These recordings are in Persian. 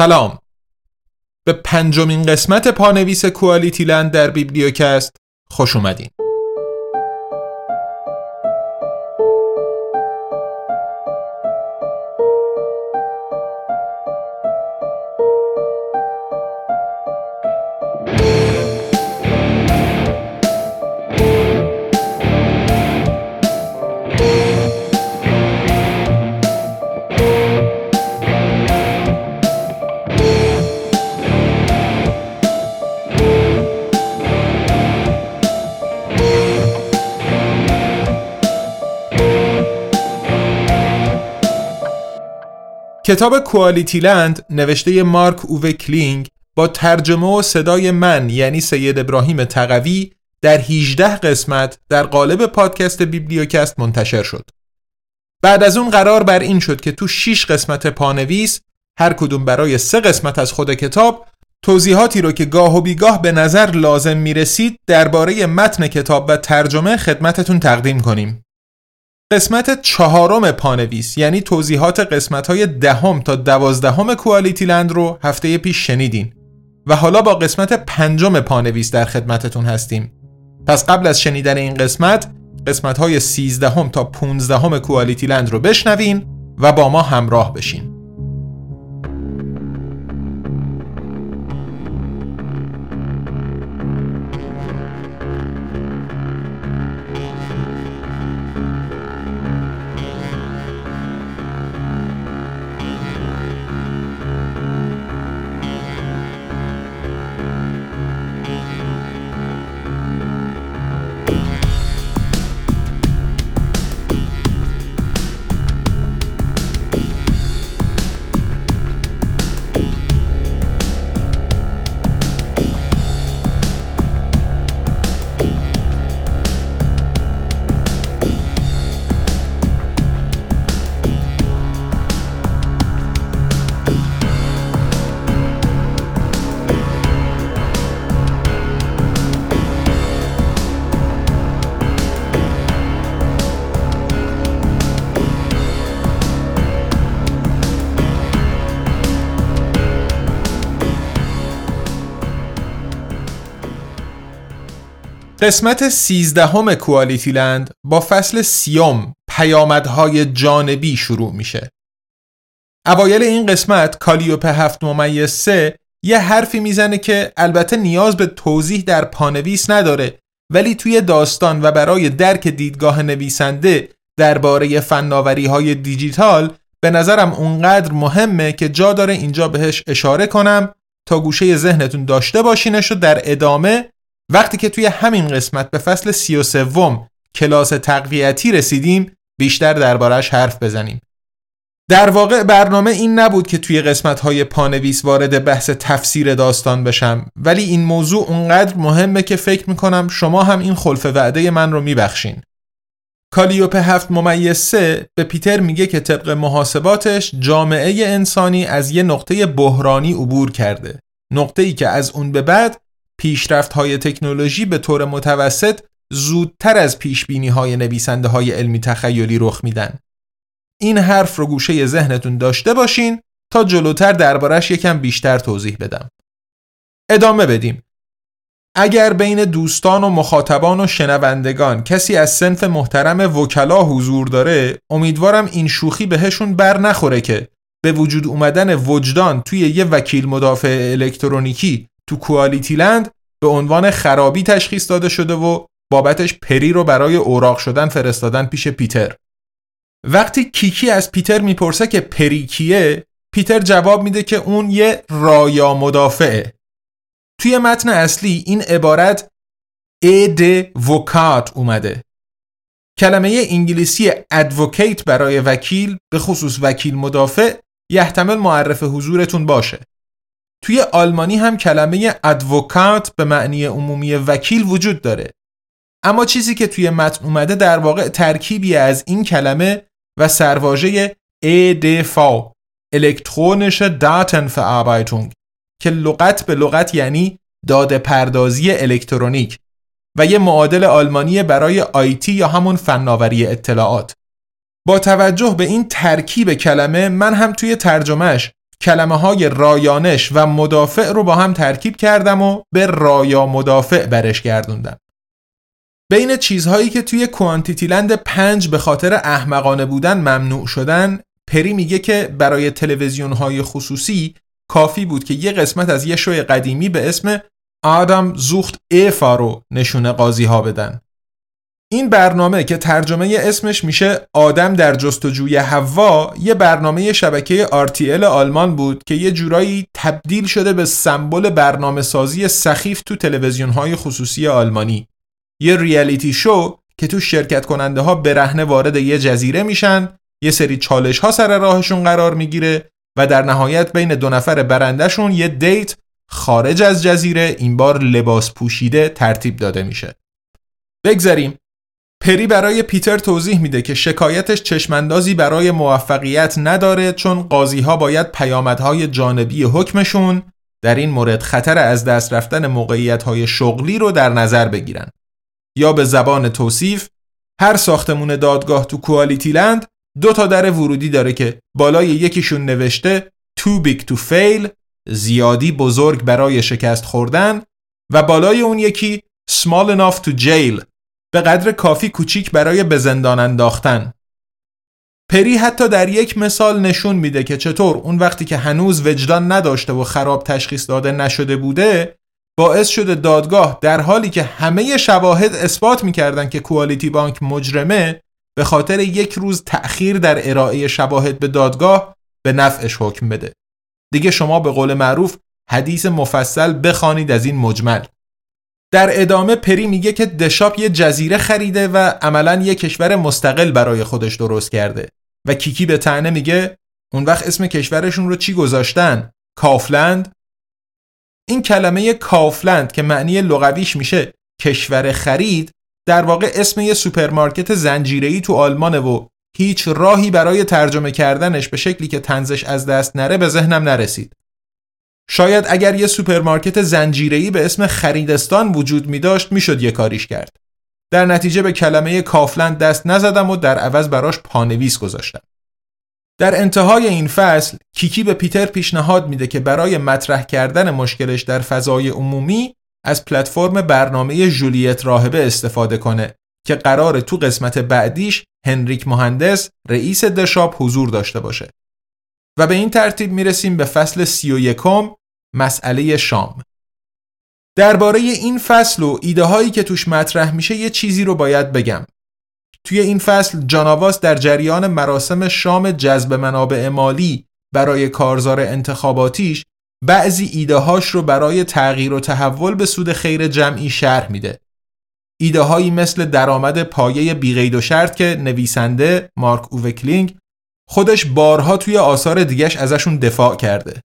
سلام. به پنجمین قسمت پانویس کوالیتی لند در بیبلیوکست خوش اومدین. کتاب کوالیتی لند نوشته مارک اووه کلینگ با ترجمه و صدای من یعنی سید ابراهیم تقوی در 18 قسمت در قالب پادکست بیبلیوکست منتشر شد. بعد از اون قرار بر این شد که تو 6 قسمت پانویس هر کدوم برای سه قسمت از خود کتاب توضیحاتی رو که گاه و بیگاه به نظر لازم می رسید درباره متن کتاب و ترجمه خدمتتون تقدیم کنیم. قسمت چهارم پانویس یعنی توضیحات قسمت های دهم تا دوازدهم کوالیتی لند رو هفته پیش شنیدین. و حالا با قسمت پنجم پانویس در خدمتتون هستیم. پس قبل از شنیدن این قسمت قسمت های سیزدهم تا پونزدهم کوالیتی لند رو بشنوین و با ما همراه بشین. قسمت سیزدهم کوالیتی لند با فصل سیوم پیامدهای جانبی شروع میشه. اوایل این قسمت کالیوپ هفت ممیز سه یه حرفی می‌زنه که البته نیاز به توضیح در پانویس نداره ولی توی داستان و برای درک دیدگاه نویسنده درباره فناوری های دیجیتال به نظرم اونقدر مهمه که جا داره اینجا بهش اشاره کنم تا گوشه ذهنتون داشته باشینش و در ادامه وقتی که توی همین قسمت به فصل سی و سوم کلاس تقویتی رسیدیم بیشتر دربارش حرف بزنیم. در واقع برنامه این نبود که توی قسمت های پانویس وارد بحث تفسیر داستان بشم ولی این موضوع اونقدر مهمه که فکر می‌کنم شما هم این خلف وعده من رو میبخشین. کالیوپ هفت ممیز سه به پیتر میگه که طبق محاسباتش جامعه انسانی از یه نقطه بحرانی عبور کرده. نقطه ای که از اون به بعد پیشرفت های تکنولوژی به طور متوسط زودتر از پیش بینی های نویسنده های علمی تخیلی رخ میدن. این حرف رو گوشه ذهنتون داشته باشین تا جلوتر دربارش یکم بیشتر توضیح بدم. ادامه بدیم. اگر بین دوستان و مخاطبان و شنوندگان کسی از سنف محترم وکلا حضور داره امیدوارم این شوخی بهشون بر نخوره که به وجود اومدن وجدان توی یه وکیل مدافع الکترونیکی تو کوالیتی لند به عنوان خرابی تشخیص داده شده و بابتش پری رو برای اوراق شدن فرستادن پیش پیتر. وقتی کیکی از پیتر می‌پرسه که پری کیه پیتر جواب میده که اون یه رایا مدافعه. توی متن اصلی این عبارت اد وکات اومده. کلمه انگلیسی ادوکیت برای وکیل به خصوص وکیل مدافع یحتمل معرف حضورتون باشه. توی آلمانی هم کلمه ادوکات به معنی عمومی وکیل وجود داره. اما چیزی که توی متن اومده در واقع ترکیبی از این کلمه و سرواژه EDV الکترونش داتنفراربeitung که لغت به لغت یعنی داده پردازی الکترونیک و یه معادل آلمانی برای آیتی یا همون فناوری اطلاعات. با توجه به این ترکیب کلمه من هم توی ترجمهش کلمه های رایانش و مدافع رو با هم ترکیب کردم و به رایا مدافع برش گردوندم. بین چیزهایی که توی کوانتیتیلند پنج به خاطر احمقانه بودن ممنوع شدن پری میگه که برای تلویزیون های خصوصی کافی بود که یه قسمت از یه شوی قدیمی به اسم آدم زوخت ایفا رو نشونه قاضی ها بدن این برنامه که ترجمه اسمش میشه آدم در جستجوی هوا یه برنامه شبکه RTL آلمان بود که یه جورایی تبدیل شده به سمبل برنامه سازی سخیف تو تلویزیون های خصوصی آلمانی. یه ریالیتی شو که تو شرکت کننده ها برهنه وارد یه جزیره میشن یه سری چالش ها سر راهشون قرار می‌گیره و در نهایت بین دو نفر برندهشون یه دیت خارج از جزیره این بار لباس پوشیده ترتیب داده میشه. بگذاریم پری برای پیتر توضیح میده که شکایتش چشماندازی برای موفقیت نداره چون قاضی ها باید پیامدهای جانبی حکمشون در این مورد خطر از دست رفتن موقعیت های شغلی رو در نظر بگیرن. یا به زبان توصیف هر ساختمون دادگاه تو کوالیتی لند دو تا در ورودی داره که بالای یکیشون نوشته too big to fail زیادی بزرگ برای شکست خوردن و بالای اون یکی small enough to jail به قدر کافی کوچیک برای به زندان انداختن. پری حتی در یک مثال نشون میده که چطور اون وقتی که هنوز وجدان نداشته و خراب تشخیص داده نشده بوده باعث شده دادگاه در حالی که همه شواهد اثبات می‌کردن که کوالیتی بانک مجرمه به خاطر یک روز تأخیر در ارائه شواهد به دادگاه به نفعش حکم بده. دیگه شما به قول معروف حدیث مفصل بخوانید از این مجمل. در ادامه پری میگه که دشاپ یه جزیره خریده و عملا یه کشور مستقل برای خودش درست کرده و کیکی به تنه میگه اون وقت اسم کشورشون رو چی گذاشتن؟ کافلند؟ این کلمه کافلند که معنی لغویش میشه کشور خرید در واقع اسم یه سوپرمارکت زنجیره‌ای تو آلمانه و هیچ راهی برای ترجمه کردنش به شکلی که طنزش از دست نره به ذهنم نرسید. شاید اگر یه سوپرمارکت زنجیره‌ای به اسم خریدستان وجود می داشت می‌شد یه کاریش کرد. در نتیجه به کلمه کافلند دست نزدم و در عوض براش پانویس گذاشتم. در انتهای این فصل کیکی به پیتر پیشنهاد میده که برای مطرح کردن مشکلش در فضای عمومی از پلتفرم برنامه جولیت راهبه استفاده کنه که قرار تو قسمت بعدیش هنریک مهندس رئیس دشاپ حضور داشته باشه و به این ترتیب می‌رسیم به فصل سی و یکم مسئله شام درباره این فصل و ایده هایی که توش مطرح میشه یه چیزی رو باید بگم توی این فصل جاناواس در جریان مراسم شام جذب منابع مالی برای کارزار انتخاباتیش بعضی ایده هاش رو برای تغییر و تحول به سود خیر جمعی شرح میده. ایده هایی مثل درآمد پایه بیقید و شرط که نویسنده مارک اووکلینگ خودش بارها توی آثار دیگش ازشون دفاع کرده.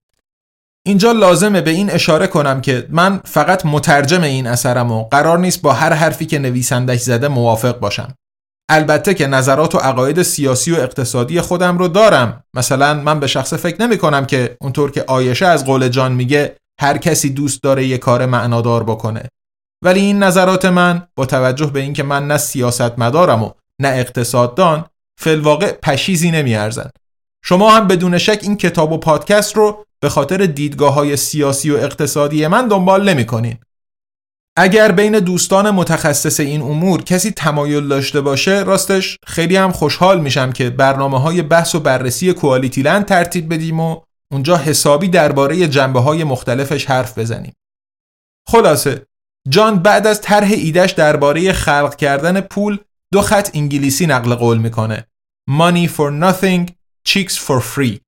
اینجا لازمه به این اشاره کنم که من فقط مترجم این اثرم و قرار نیست با هر حرفی که نویسندش زده موافق باشم. البته که نظرات و عقاید سیاسی و اقتصادی خودم رو دارم. مثلا من به شخص فکر نمی کنم که اونطور که آیشه از قول جان میگه هر کسی دوست داره یه کار معنادار بکنه. ولی این نظرات من با توجه به اینکه من نه سیاست مدارم و نه اقتصاددان فلواقع پشیزی نمیارزن. شما هم بدون شک این کتاب و پادکست رو به خاطر دیدگاه های سیاسی و اقتصادی من دنبال نمی کنین. اگر بین دوستان متخصص این امور کسی تمایل داشته باشه راستش خیلی هم خوشحال میشم که برنامه های بحث و بررسی کوالیتی لند ترتیب بدیم و اونجا حسابی درباره جنبه های مختلفش حرف بزنیم. خلاصه جان بعد از طرح ایدش درباره خلق کردن پول دو خط انگلیسی نقل قول می‌کنه. Money for nothing, chicks for free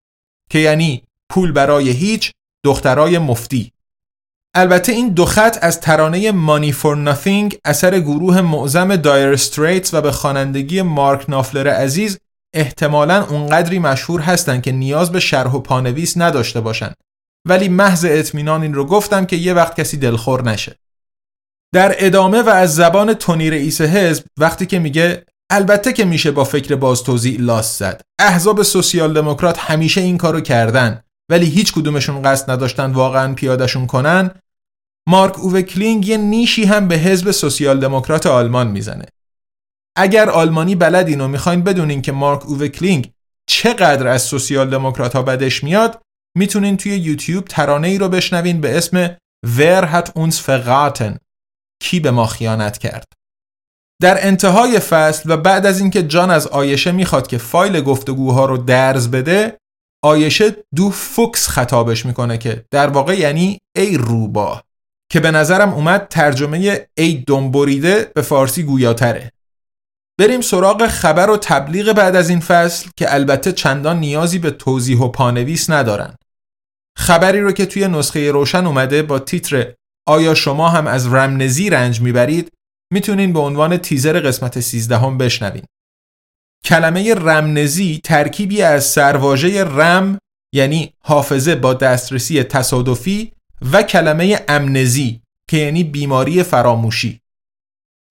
که یعنی پول برای هیچ، دخترای مفتی. البته این دو خط از ترانه مانی فور ناتینگ اثر گروه معظم دایر استریتس و به خوانندگی مارک نافلر عزیز احتمالا اونقدری مشهور هستند که نیاز به شرح و پانویس نداشته باشند. ولی محض اطمینان این رو گفتم که یه وقت کسی دلخور نشه. در ادامه و از زبان تونی رئیس حزب وقتی که میگه البته که میشه با فکر باز توزیع لاس زد. احزاب سوسیال دموکرات همیشه این کارو کردن. ولی هیچ کدومشون قصد نداشتن واقعا پیادشون کنن مارک اووکلینگ یه نیشی هم به حزب سوسیال دموکرات آلمان می‌زنه. اگر آلمانی بلد اینو می‌خواین بدونین که مارک اووکلینگ چقدر از سوسیال دموکرات ها بدش میاد می‌تونین توی یوتیوب ترانه ای رو بشنوین به اسم ور هت اونس فقاتن کی به ما خیانت کرد. در انتهای فصل و بعد از اینکه جان از آیشه می‌خواد که فایل گفتگوها رو درز بده آیشه دو فوکس خطابش می‌کنه که در واقع یعنی ای روبا که به نظرم اومد ترجمه ای دنبریده به فارسی گویاتره بریم سراغ خبر و تبلیغ بعد از این فصل که البته چندان نیازی به توضیح و پانویس ندارن خبری رو که توی نسخه روشن اومده با تیتر آیا شما هم از رمنزی رنج می‌برید می‌تونین به عنوان تیزر قسمت 13 هم بشنوین. کلمه رمنزی ترکیبی از سرواژه رم یعنی حافظه با دسترسی تصادفی و کلمه امنزی که یعنی بیماری فراموشی.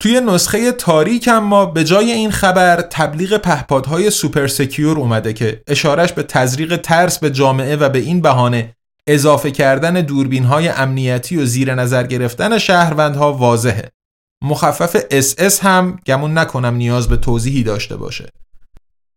توی نسخه تاریک اما به جای این خبر تبلیغ پهپادهای Super Secure اومده که اشارش به تزریق ترس به جامعه و به این بهانه اضافه کردن دوربین های امنیتی و زیر نظر گرفتن شهروندها واضحه. مخفف SS هم گمون نکنم نیاز به توضیحی داشته باشه.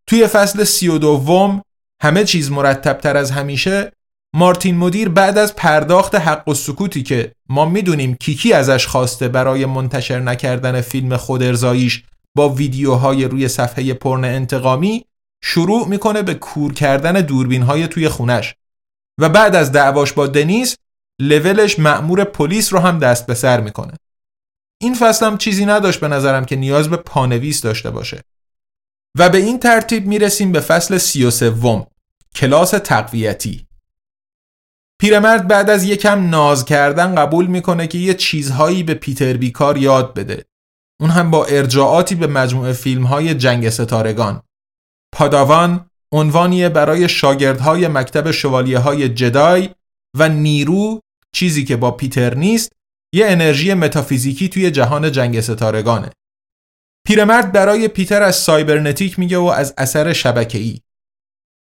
توی فصل سی و دوم همه چیز مرتب تر از همیشه مارتین مدیر بعد از پرداخت حق و سکوتی که ما می‌دونیم کیکی ازش خواسته برای منتشر نکردن فیلم خودرزاییش با ویدیوهای روی صفحه پرن انتقامی شروع می‌کنه به کور کردن دوربین های توی خونش و بعد از دعواش با دنیس لولش مأمور پلیس رو هم دست به سر می‌کنه این فصل هم چیزی نداشت به نظرم که نیاز به پانویس داشته باشه. و به این ترتیب می‌رسیم به فصل سی و سوم کلاس تقویتی. پیرمرد بعد از یکم ناز کردن قبول می‌کنه که یه چیزهایی به پیتر بیکار یاد بده. اون هم با ارجاعاتی به مجموعه فیلم های جنگ ستارگان. پاداوان عنوانیه برای شاگردهای مکتب شوالیه های جدای و نیرو چیزی که با پیتر نیست یه انرژی متافیزیکی توی جهان جنگ ستارگانه. پیرمرد برای پیتر از سایبرنتیک میگه و از اثر شبکه‌ای.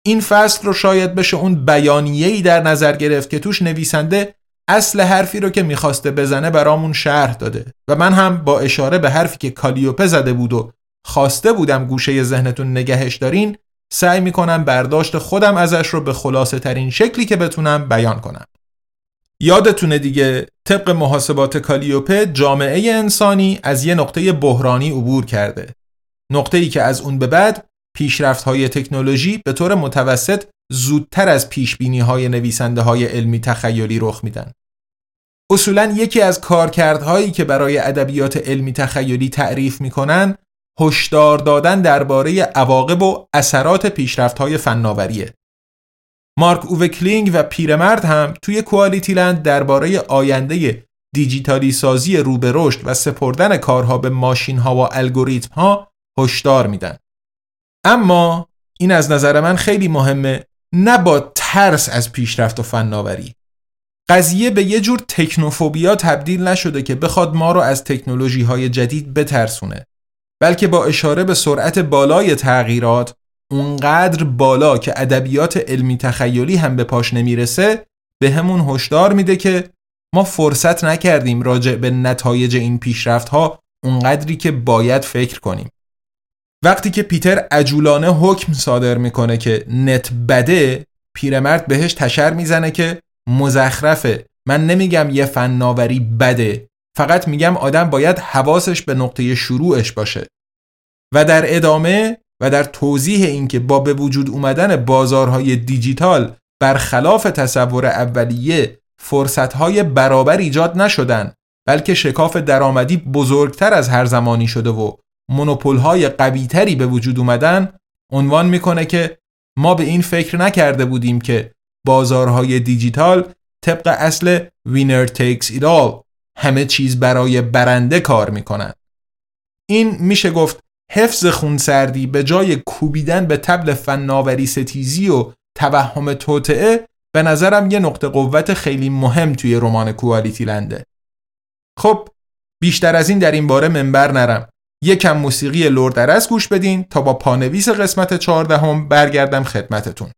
این فصل رو شاید بشه اون بیانیه‌ای در نظر گرفت که توش نویسنده اصل حرفی رو که می‌خواسته بزنه برامون شرح داده. و من هم با اشاره به حرفی که کالیوپه زده بود و خواسته بودم گوشه ذهنتون نگهش دارین سعی می‌کنم برداشت خودم ازش رو به خلاصه ترین شکلی که بتونم بیان کنم. یادتونه دیگه طبق محاسبات کالیوپه جامعه انسانی از یه نقطه بحرانی عبور کرده نقطه ای که از اون به بعد پیشرفت های تکنولوژی به طور متوسط زودتر از پیش بینی های نویسنده های علمی تخیلی رخ میدن. اصولا یکی از کارکردهایی که برای ادبیات علمی تخیلی تعریف می‌کنن هشدار دادن درباره عواقب و اثرات پیشرفت های فناوریه. مارک اووکلینگ و پیرمرد هم توی کوالیتی لند درباره آینده دیجیتالی سازی رو به رشد و سپردن کارها به ماشین ها و الگوریتم ها هشدار میدن. اما این از نظر من خیلی مهمه نه با ترس از پیشرفت و فناوری قضیه به یه جور تکنوفوبیا تبدیل نشده که بخواد ما رو از تکنولوژی های جدید بترسونه بلکه با اشاره به سرعت بالای تغییرات اونقدر بالا که ادبیات علمی تخیلی هم به پاش نمی‌رسه به همون هشدار میده که ما فرصت نکردیم راجع به نتایج این پیشرفت ها اونقدری که باید فکر کنیم. وقتی که پیتر عجولانه حکم صادر می‌کنه که نت بده پیرمرد بهش تشر می‌زنه که مزخرفه. من نمیگم یه فناوری بده فقط میگم آدم باید حواسش به نقطه شروعش باشه. و در ادامه و در توضیح اینکه با به وجود اومدن بازارهای دیجیتال برخلاف تصور اولیه فرصتهای برابر ایجاد نشدن بلکه شکاف درآمدی بزرگتر از هر زمانی شده و منوپول های قویتری به وجود اومدن عنوان می‌کنه که ما به این فکر نکرده بودیم که بازارهای دیجیتال طبق اصل winner takes all همه چیز برای برنده کار می‌کنن. این میشه گفت حفظ خونسردی به جای کوبیدن به تبل فناوری ستیزی و توهم توطئه به نظرم یه نقطه قوت خیلی مهم توی رمان QualityLand ه. خب بیشتر از این در این باره منبر نرم. یکم موسیقی لردرس گوش بدین تا با پانویس قسمت چهاردهم برگردم خدمتتون.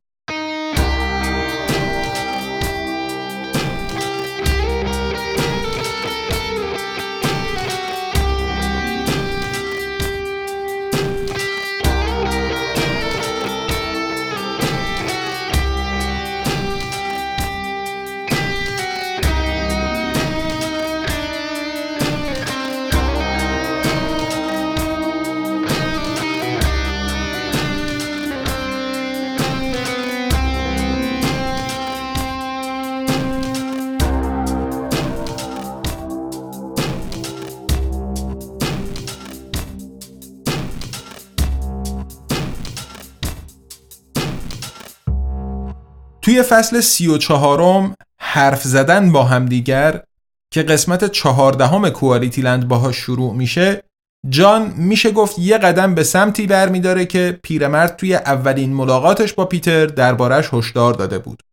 توی فصل سی و چهارم حرف زدن با همدیگر که قسمت چهاردهم کوالیتی لند باهاش شروع میشه جان میشه گفت یه قدم به سمتی برمیداره که پیرمرد توی اولین ملاقاتش با پیتر دربارش هشدار داده بود.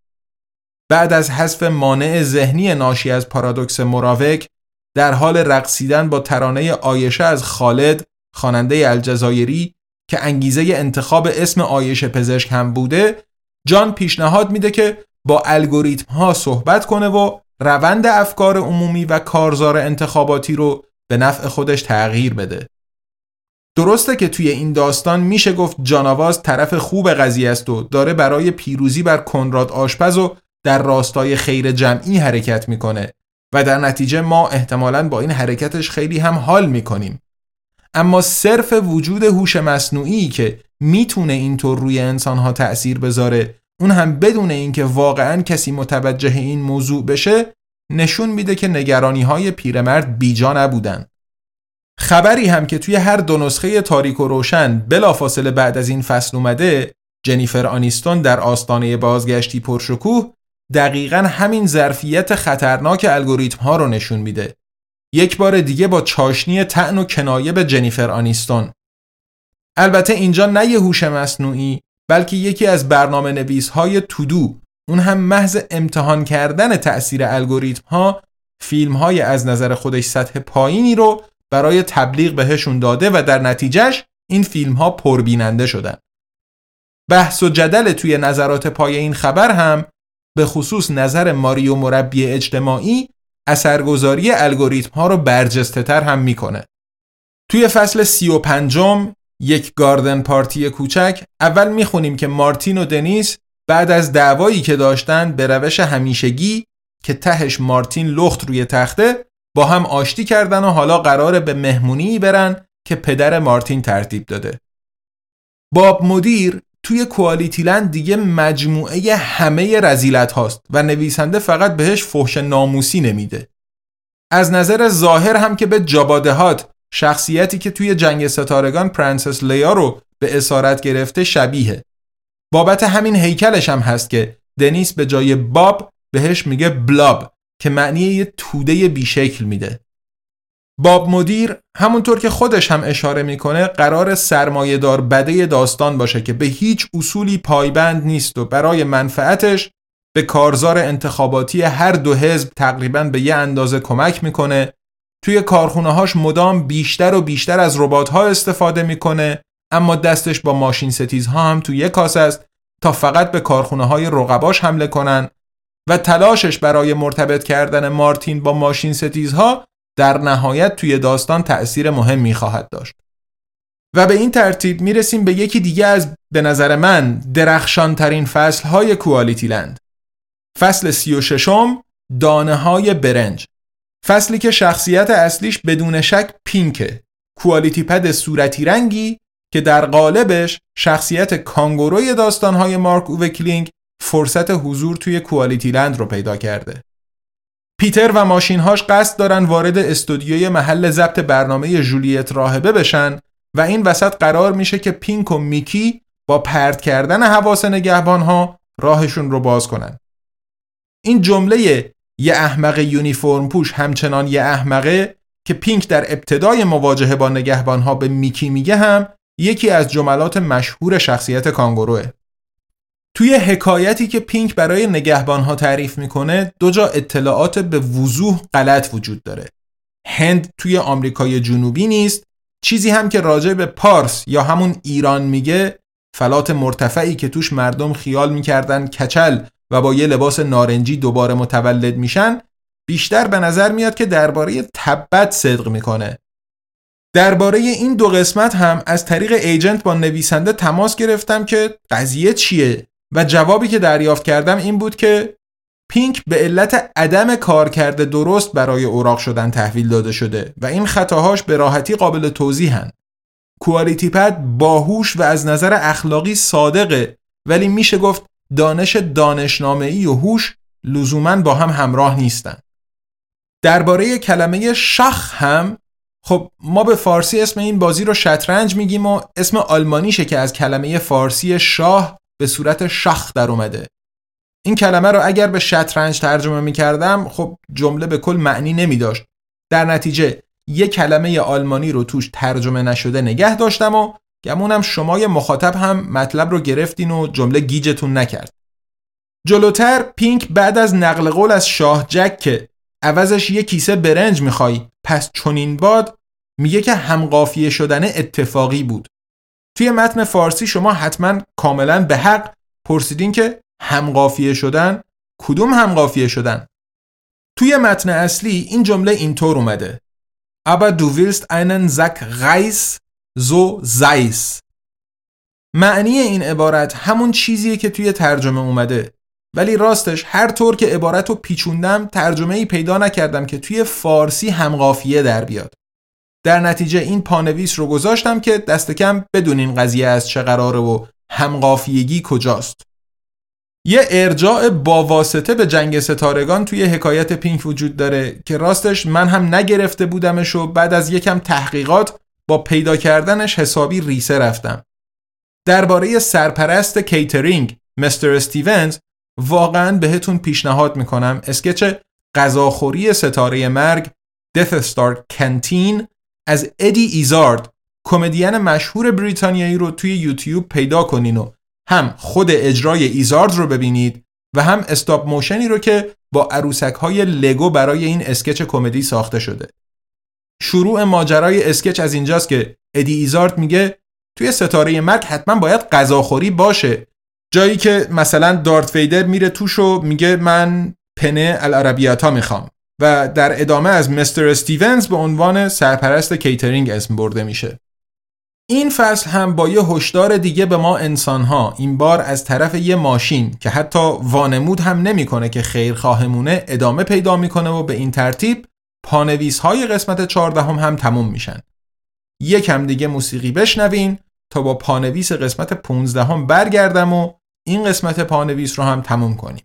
بعد از حذف مانع ذهنی ناشی از پارادوکس مراوک در حال رقصیدن با ترانه آیشه از خالد خواننده الجزایری که انگیزه انتخاب اسم آیشه پزشک هم بوده جان پیشنهاد میده که با الگوریتم ها صحبت کنه و روند افکار عمومی و کارزار انتخاباتی رو به نفع خودش تغییر بده. درسته که توی این داستان میشه گفت جاناواز طرف خوب قضیه است و داره برای پیروزی بر کنراد آشپز و در راستای خیر جمعی حرکت می‌کنه و در نتیجه ما احتمالا با این حرکتش خیلی هم حال می‌کنیم. اما صرف وجود هوش مصنوعی که می‌تونه اینطور روی انسانها تأثیر بذاره اون هم بدون اینکه واقعا کسی متوجه این موضوع بشه نشون میده که نگرانی های پیرمرد بیجا نبودن. خبری هم که توی هر دو نسخه تاریک و روشن بلافاصله بعد از این فصل اومده جنیفر آنیستون در آستانه بازگشتی پرشکوه دقیقا همین ظرفیت خطرناک الگوریتم ها رو نشون میده. یک بار دیگه با چاشنی تعن و کنایه به جنیفر آنیستون. البته اینجا نه یه هوش مصنوعی بلکه یکی از برنامه نویس های تودو اون هم محض امتحان کردن تأثیر الگوریتم ها فیلم های از نظر خودش سطح پایینی رو برای تبلیغ بهشون داده و در نتیجهش این فیلم ها پربیننده شدن. بحث و جدل توی نظرات پای این خبر هم به خصوص نظر ماریو مربی اجتماعی اثرگذاری الگوریتم ها رو برجسته تر هم می‌کنه. توی فصل سی و پنجم یک گاردن پارتی کوچک اول می‌خونیم که مارتین و دنیس بعد از دعوایی که داشتن به روش همیشگی که تهش مارتین لخت روی تخته با هم آشتی کردن و حالا قراره به مهمونی برن که پدر مارتین ترتیب داده. باب مدیر توی QualityLand دیگه مجموعه همه رذیلت هاست و نویسنده فقط بهش فحش ناموسی نمیده. از نظر ظاهر هم که به Jabba the Hutt شخصیتی که توی جنگ ستارگان پرنسس لیا رو به اسارت گرفته شبیه. بابت همین هیکلش هم هست که دنیس به جای باب بهش میگه blob که معنی یه توده بیشکل میده. باب مدیر همونطور که خودش هم اشاره می‌کنه قرار سرمایهدار بده داستان باشه که به هیچ اصولی پایبند نیست و برای منفعتش به کارزار انتخاباتی هر دو حزب تقریبا به یه اندازه کمک می‌کنه توی کارخونه هاش مدام بیشتر و بیشتر از ربات ها استفاده می‌کنه اما دستش با ماشین ستیزها هم توی یک کاس است تا فقط به کارخونه های رقباش حمله کنن و تلاشش برای مرتبط کردن مارتین با ماشین ستیزها در نهایت توی داستان تأثیر مهمی خواهد داشت. و به این ترتیب می‌رسیم به یکی دیگه از به نظر من درخشان ترین فصل های QualityLand. فصل سی و ششم دانه های برنج فصلی که شخصیت اصلیش بدون شک پینکه QualityPad صورتی رنگی که در قالبش شخصیت کانگوروی داستانهای مارک اووه کلینگ فرصت حضور توی کوالیتی لند رو پیدا کرده. پیتر و ماشینهاش قصد دارن وارد استودیوی محل ضبط برنامه جولیت راهبه بشن و این وسط قرار میشه که پینک و میکی با پرت کردن حواس نگهبانها راهشون رو باز کنن. این جمله یه احمق یونیفرم پوش همچنان یه احمقه که پینک در ابتدای مواجهه با نگهبانها به میکی میگه هم یکی از جملات مشهور شخصیت کانگوروه. توی حکایتی که پینک برای نگهبانها تعریف می‌کنه دو جا اطلاعات به وضوح غلط وجود داره. هند توی آمریکای جنوبی نیست چیزی هم که راجع به پارس یا همون ایران میگه فلات مرتفعی که توش مردم خیال می‌کردن کچل و با یه لباس نارنجی دوباره متولد میشن بیشتر به نظر میاد که درباره تبت صدق می‌کنه درباره این دو قسمت هم از طریق ایجنت با نویسنده تماس گرفتم که قضیه چیه و جوابی که دریافت کردم این بود که پینک به علت عدم کار کرده درست برای اوراق شدن تحویل داده شده و این خطاهاش به راحتی قابل توضیحن. کوالیتی پد باهوش و از نظر اخلاقی صادقه ولی میشه گفت دانش دانشنامه‌ای و هوش لزوما با هم همراه نیستن. درباره کلمه شخ هم خب ما به فارسی اسم این بازی رو شطرنج میگیم و اسم آلمانیشه که از کلمه فارسی شاه به صورت شخ در اومده این کلمه رو اگر به شطرنج ترجمه می کردم خب جمله به کل معنی نمی داشت در نتیجه یه کلمه آلمانی رو توش ترجمه نشده نگه داشتم و گمونم شما مخاطب هم مطلب رو گرفتین و جمله گیجتون نکرد. جلوتر پینک بعد از نقل قول از شاه جک که عوضش یه کیسه برنج می‌خوای پس چنین باد میگه که همقافیه شدن اتفاقی بود. توی متن فارسی شما حتما کاملا به حق پرسیدین که همقافیه شدن؟ کدوم همقافیه شدن؟ توی متن اصلی این جمله اینطور اومده. Aber du willst einen Sack Reis? So sei's معنی این عبارت همون چیزیه که توی ترجمه اومده. ولی راستش هر طور که عبارت رو پیچوندم ترجمه ای پیدا نکردم که توی فارسی همقافیه در بیاد. در نتیجه این پانویس رو گذاشتم که دست کم بدونین قضیه از چه قراره و همقافیگی کجاست. یه ارجاع با واسطه به جنگ ستارگان توی حکایت پینک وجود داره که راستش من هم نگرفته بودمش و بعد از یکم تحقیقات با پیدا کردنش حسابی ریسه رفتم. درباره سرپرست کیترینگ مستر استیونز واقعا بهتون پیشنهاد می‌کنم sketch غذاخوری ستاره مرگ Death Star Canteen از ادی ایزارد کمدین مشهور بریتانیایی رو توی یوتیوب پیدا کنین و هم خود اجرای ایزارد رو ببینید و هم stop motion ی رو که با عروسک های لگو برای این sketch کمدی ساخته شده. شروع ماجرای sketch از اینجاست که ادی ایزارد میگه توی ستاره مرگ حتما باید غذاخوری باشه. جایی که مثلا دارت ویدر میره توش و میگه من penne all'arrabbiata می‌خوام. و در ادامه از مستر استیونز به عنوان سرپرست کیترینگ اسم برده میشه. این فصل هم با یه هشدار دیگه به ما انسانها این بار از طرف یه ماشین که حتی وانمود هم نمی‌کنه که خیرخواهمونه ادامه پیدا می‌کنه و به این ترتیب پانویس های قسمت 14 هم, هم تموم میشن. یکم دیگه موسیقی بشنوین تا با پانویس قسمت 15 هم برگردم و این قسمت پانویس رو هم تموم کنیم.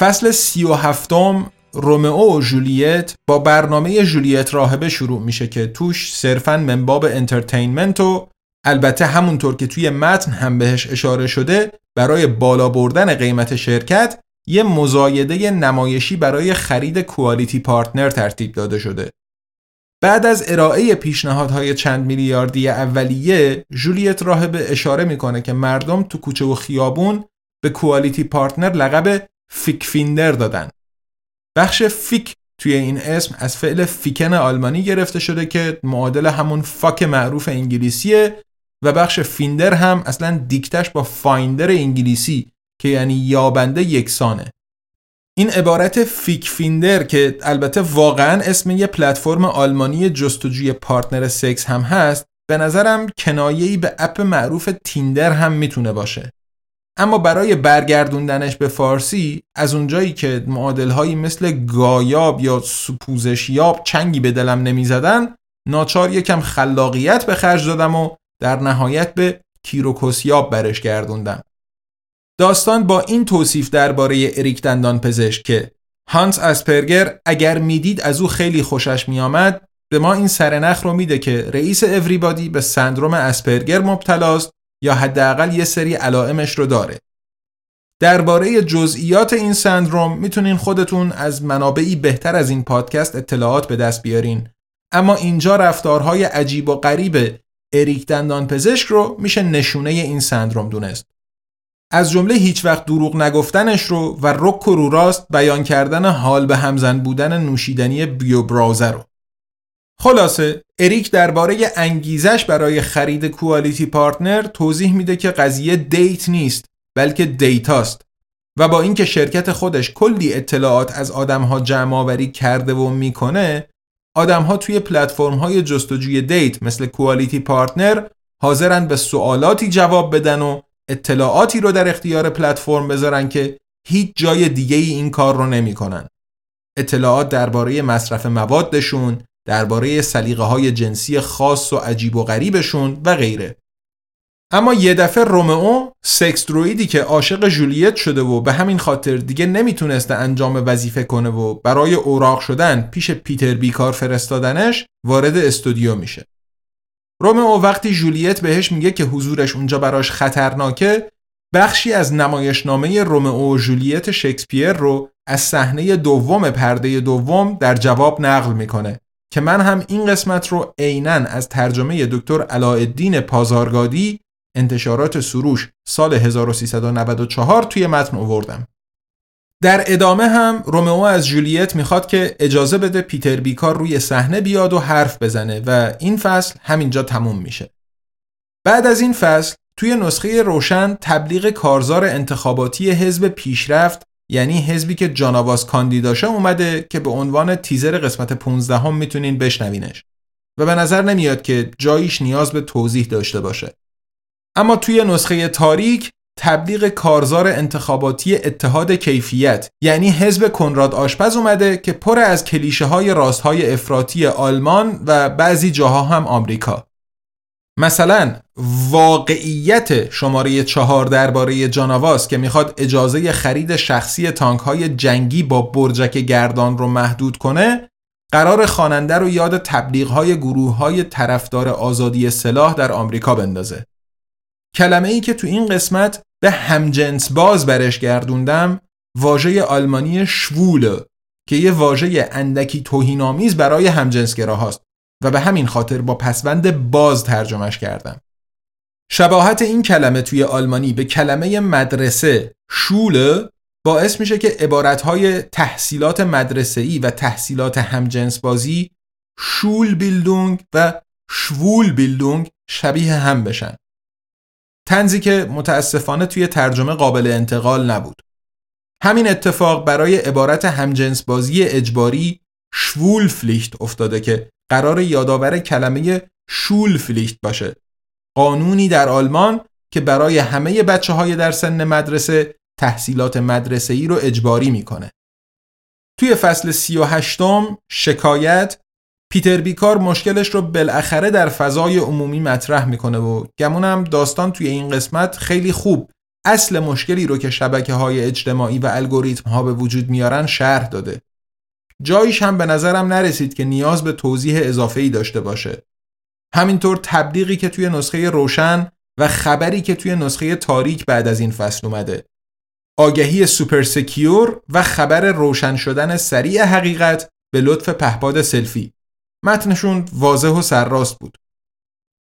فصل سی و هفتم رومئو و جولیت با برنامه جولیت راهبه شروع میشه که توش صرفا من باب entertainment و البته همونطور که توی متن هم بهش اشاره شده برای بالا بردن قیمت شرکت یه مزایده نمایشی برای خرید QualityPartner ترتیب داده شده. بعد از ارائه پیشنهادهای چند میلیاردی اولیه، جولیت راهبه اشاره می‌کنه که مردم تو کوچه و خیابون به QualityPartner لقب Fick Finder دادن. بخش Fick توی این اسم از فعل ficken آلمانی گرفته شده که معادل همون fuck معروف انگلیسیه و بخش Finder هم اصلا دیکتش با finder انگلیسی که یعنی یابنده یکسانه. این عبارت Fick Finder که البته واقعا اسم یه پلتفرم آلمانی جستجوی partner سکس هم هست به نظرم کنایه‌ای به app معروف Tinder هم می‌تونه باشه. اما برای برگردوندنش به فارسی از اونجایی که معادلهایی مثل گایاب یا سپوزشیاب چنگی به دلم نمی‌زدن ناچار یکم خلاقیت به خرج دادم و در نهایت به کیروکوسیاب برش گردوندم. داستان با این توصیف درباره اریک دندان پزشک که هانس اسپرگر اگر می‌دید از او خیلی خوشش میآمد به ما این سرنخ رو میده که رئیس اوریبادی به سندروم اسپرگر مبتلاست یا حداقل یه سری علائمش رو داره. درباره جزئیات این سندروم می‌تونین خودتون از منابعی بهتر از این پادکست اطلاعات به دست بیارین اما اینجا رفتارهای عجیب و غریب اریک دندان پزشک رو میشه نشونه این سندروم دونست. از جمله هیچ وقت دروغ نگفتنش رو و رک و رو راست بیان کردن حال به همزن بودن نوشیدنی بیو براوزر رو. خلاصه اریک درباره انگیزش برای خرید QualityPartner توضیح میده که قضیه date نیست بلکه data ست و با اینکه شرکت خودش کلی اطلاعات از آدمها جمع آوری کرده و می‌کنه آدمها توی پلتفرم های جستجوی date مثل QualityPartner حاضرن به سوالاتی جواب بدن و اطلاعاتی رو در اختیار پلتفرم بذارن که هیچ جای دیگه ای این کار رو نمی‌کنن. اطلاعات درباره مصرف موادشون، درباره سلیقه های جنسی خاص و عجیب و غریبشون و غیره. اما یه دفعه رومئو سکس درویدی که عاشق جولیت شده و به همین خاطر دیگه نمی‌تونسته انجام وظیفه کنه و برای اوراق شدن پیش پیتر بیکار فرستادنش وارد استودیو میشه. رومئو وقتی جولیت بهش میگه که حضورش اونجا براش خطرناکه بخشی از نمایشنامه رومئو و جولیت شکسپیر رو از صحنه دوم پرده دوم در جواب نقل می‌کنه که من هم این قسمت رو عینا از ترجمه دکتر علاءالدین پازارگادی انتشارات سروش سال 1394 توی متن آوردم. در ادامه هم رومئو از جولیت می‌خواد که اجازه بده پیتر بیکار روی صحنه بیاد و حرف بزنه و این فصل همینجا تموم میشه. بعد از این فصل توی نسخه روشن تبلیغ کارزار انتخاباتی حزب پیشرفت یعنی حزبی که جاناواز کاندیداشه اومده که به عنوان تیزر قسمت 15 هم می‌تونین بشنوینش و به نظر نمیاد که جاییش نیاز به توضیح داشته باشه. اما توی نسخه تاریک تبلیغ کارزار انتخاباتی اتحاد کیفیت یعنی حزب کنراد آشپز اومده که پر از کلیشه های راست های افراطی آلمان و بعضی جاها هم آمریکا مثلا واقعیت شماره چهار درباره جاناواس که می‌خواد اجازه خرید شخصی تانک های جنگی با برجک گردان رو محدود کنه قرار خواننده رو یاد تبلیغ های گروه های طرفدار آزادی سلاح در آمریکا بندازه. کلمه ای که تو این قسمت به همجنس باز برش گردوندم واژه آلمانی شوول که یه واژه اندکی توهینآمیز برای همجنسگرا هاست و به همین خاطر با پسوند باز ترجمهش کردم. شباهت این کلمه توی آلمانی به کلمه مدرسه شول باعث میشه که عبارتهای تحصیلات مدرسه‌ای و تحصیلات همجنس بازی شول بیلدونگ و شوول بیلدونگ شبیه هم بشن. تنزی که متاسفانه توی ترجمه قابل انتقال نبود. همین اتفاق برای عبارت همجنس بازی اجباری شوول فلیشت افتاده که قرار یادآور کلمه شول فلیشت باشه. قانونی در آلمان که برای همه بچه های در سن مدرسه تحصیلات مدرسه ای رو اجباری می‌کنه. توی فصل سی و هشتم شکایت پیتر بیکار مشکلش رو بالاخره در فضای عمومی مطرح می‌کنه و گمونم داستان توی این قسمت خیلی خوب اصل مشکلی رو که شبکه های اجتماعی و الگوریتم ها به وجود میارن شرح داده. جایش هم به نظرم نرسید که نیاز به توضیح اضافه ای داشته باشه. همینطور تبلیغی که توی نسخه روشن و خبری که توی نسخه تاریک بعد از این فصل اومده. آگهی Super Secure و خبر روشن شدن سریع حقیقت به لطف پهپاد سلفی متنشون واضح و سرراست بود.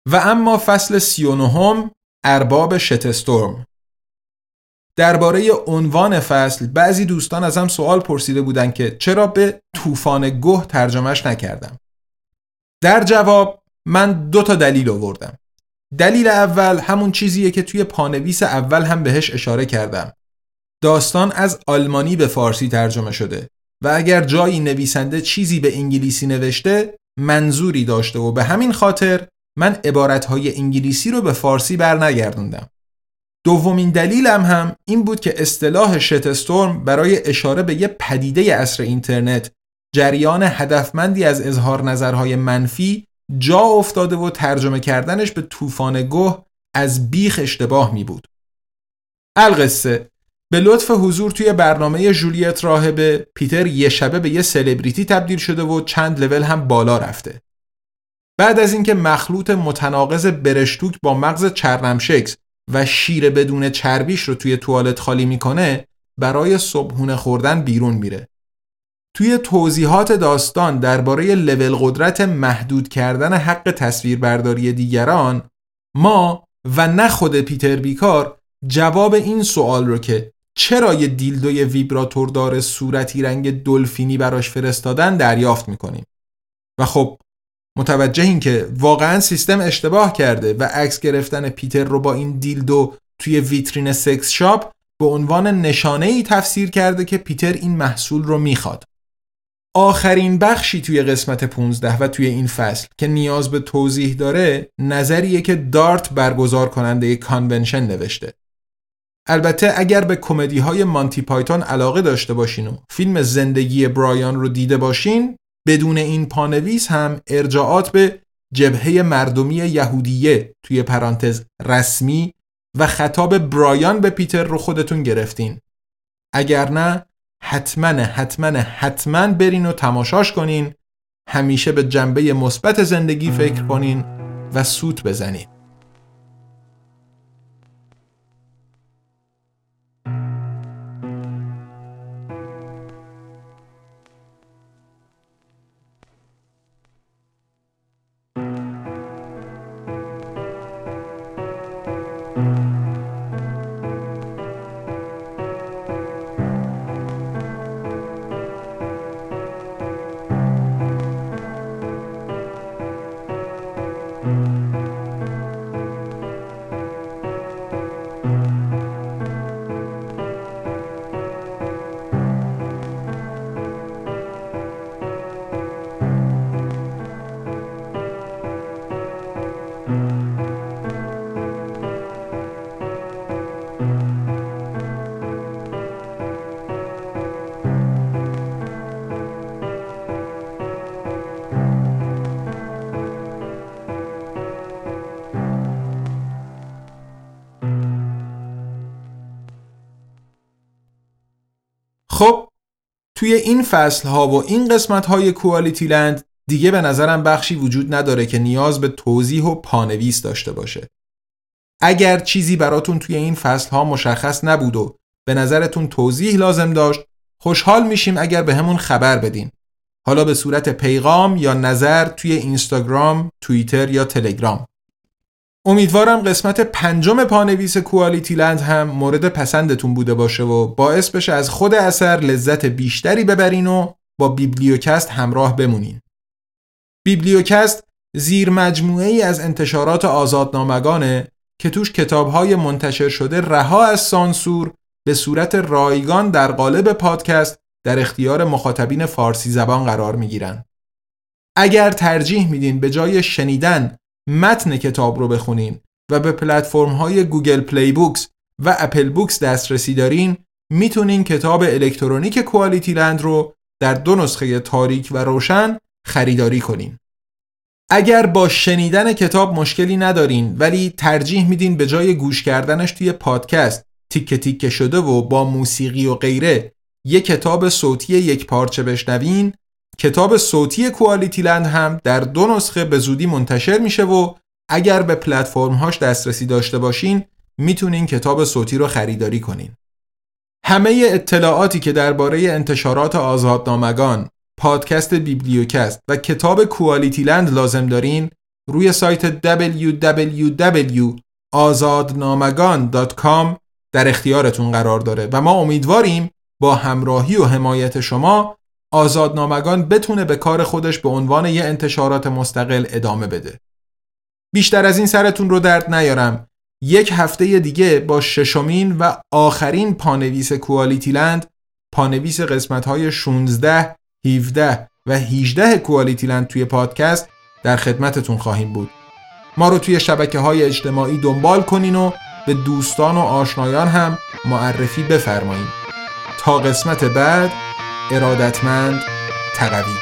و اما فصل سی و ارباب shitstorm درباره عنوان فصل بعضی دوستان ازم سوال پرسیده بودن که چرا به طوفان گه ترجمهش نکردم. در جواب من دو تا دلیل آوردم. دلیل اول همون چیزیه که توی پانویس اول هم بهش اشاره کردم. داستان از آلمانی به فارسی ترجمه شده و اگر جایی نویسنده چیزی به انگلیسی نوشته منظوری داشته و به همین خاطر من عبارتهای انگلیسی رو به فارسی برنگردوندم. دومین دلیلم هم این بود که اصطلاح شتستورم برای اشاره به یه پدیده اصر اینترنت جریان هدفمندی از اظهار نظرهای منفی جا افتاده و ترجمه کردنش به طوفان گه از بیخ اشتباه می بود. القصه به لطف حضور توی برنامه جولیت راهبه پیتر یه شبه به یه سلبریتی تبدیل شده و چند لول هم بالا رفته. بعد از اینکه مخلوط متناقض برشتوک با مغز چرنمشکس و شیر بدون چربیش رو توی توالت خالی می‌کنه برای صبحونه خوردن بیرون میره. توی توضیحات داستان درباره لول قدرت محدود کردن حق تصویربرداری دیگران ما و نه خود پیتر بیکار جواب این سوال رو که چرا یه دیلدوی ویبراتور داره صورتی رنگ دلفینی براش فرستادن دریافت می‌کنیم و خب متوجه این که واقعا سیستم اشتباه کرده و عکس گرفتن پیتر رو با این دیلدو توی ویترین sex shop به عنوان نشانه ای تفسیر کرده که پیتر این محصول رو می‌خواد. آخرین بخشی توی قسمت 15 و توی این فصل که نیاز به توضیح داره نظریه که دارت برگزار کننده convention نوشته. البته اگر به کمدی های مانتی پایتون علاقه داشته باشین و فیلم زندگی برایان رو دیده باشین بدون این پانویس هم ارجاعات به جبهه مردمی یهودیه توی پرانتز رسمی و خطاب برایان به پیتر رو خودتون گرفتین. اگر نه حتما حتما حتما برین و تماشاش کنین. همیشه به جنبه مثبت زندگی فکر کنین و سوت بزنین. توی این فصل ها و این قسمت های کوالیتی لند دیگه به نظرم بخشی وجود نداره که نیاز به توضیح و پانویس داشته باشه. اگر چیزی براتون توی این فصل ها مشخص نبود و به نظرتون توضیح لازم داشت خوشحال میشیم اگر به همون خبر بدین. حالا به صورت پیغام یا نظر توی اینستاگرام، توییتر یا تلگرام. امیدوارم قسمت پنجم پانویس کوالیتی لند هم مورد پسندتون بوده باشه و باعث بشه از خود اثر لذت بیشتری ببرین و با بیبلیوکست همراه بمونین. بیبلیوکست زیر مجموعه ای از انتشارات آزادنامگانه که توش کتابهای منتشر شده رها از سانسور به صورت رایگان در قالب پادکست در اختیار مخاطبین فارسی زبان قرار می گیرن. اگر ترجیح میدین به جای شنیدن متن کتاب رو بخونین و به پلتفرم های Google Play Books و Apple Books دسترسی دارین می‌تونین کتاب الکترونیک کوالیتی لند رو در دو نسخه تاریک و روشن خریداری کنین. اگر با شنیدن کتاب مشکلی ندارین ولی ترجیح میدین به جای گوش کردنش توی پادکست تیکه تیکه شده و با موسیقی و غیره یک کتاب صوتی یک پارچه بشنوین کتاب صوتی کوالیتی لند هم در دو نسخه به زودی منتشر میشه و اگر به پلتفرم هاش دسترسی داشته باشین می‌تونین کتاب صوتی رو خریداری کنین. همه اطلاعاتی که درباره انتشارات آزادنامگان، پادکست بیبلیوکست و کتاب کوالیتی لند لازم دارین روی سایت www.azadnamagan.com در اختیارتون قرار داره و ما امیدواریم با همراهی و حمایت شما آزادنامگان بتونه به کار خودش به عنوان یه انتشارات مستقل ادامه بده. بیشتر از این سرتون رو درد نیارم. یک هفته دیگه با ششمین و آخرین پانویس کوالیتی لند پانویس قسمت های 16 17 و 18 کوالیتی لند توی پادکست در خدمتتون خواهیم بود ما رو توی شبکه های اجتماعی دنبال کنین و به دوستان و آشنایان هم معرفی بفرمایید تا قسمت بعد ارادتمند تقوی.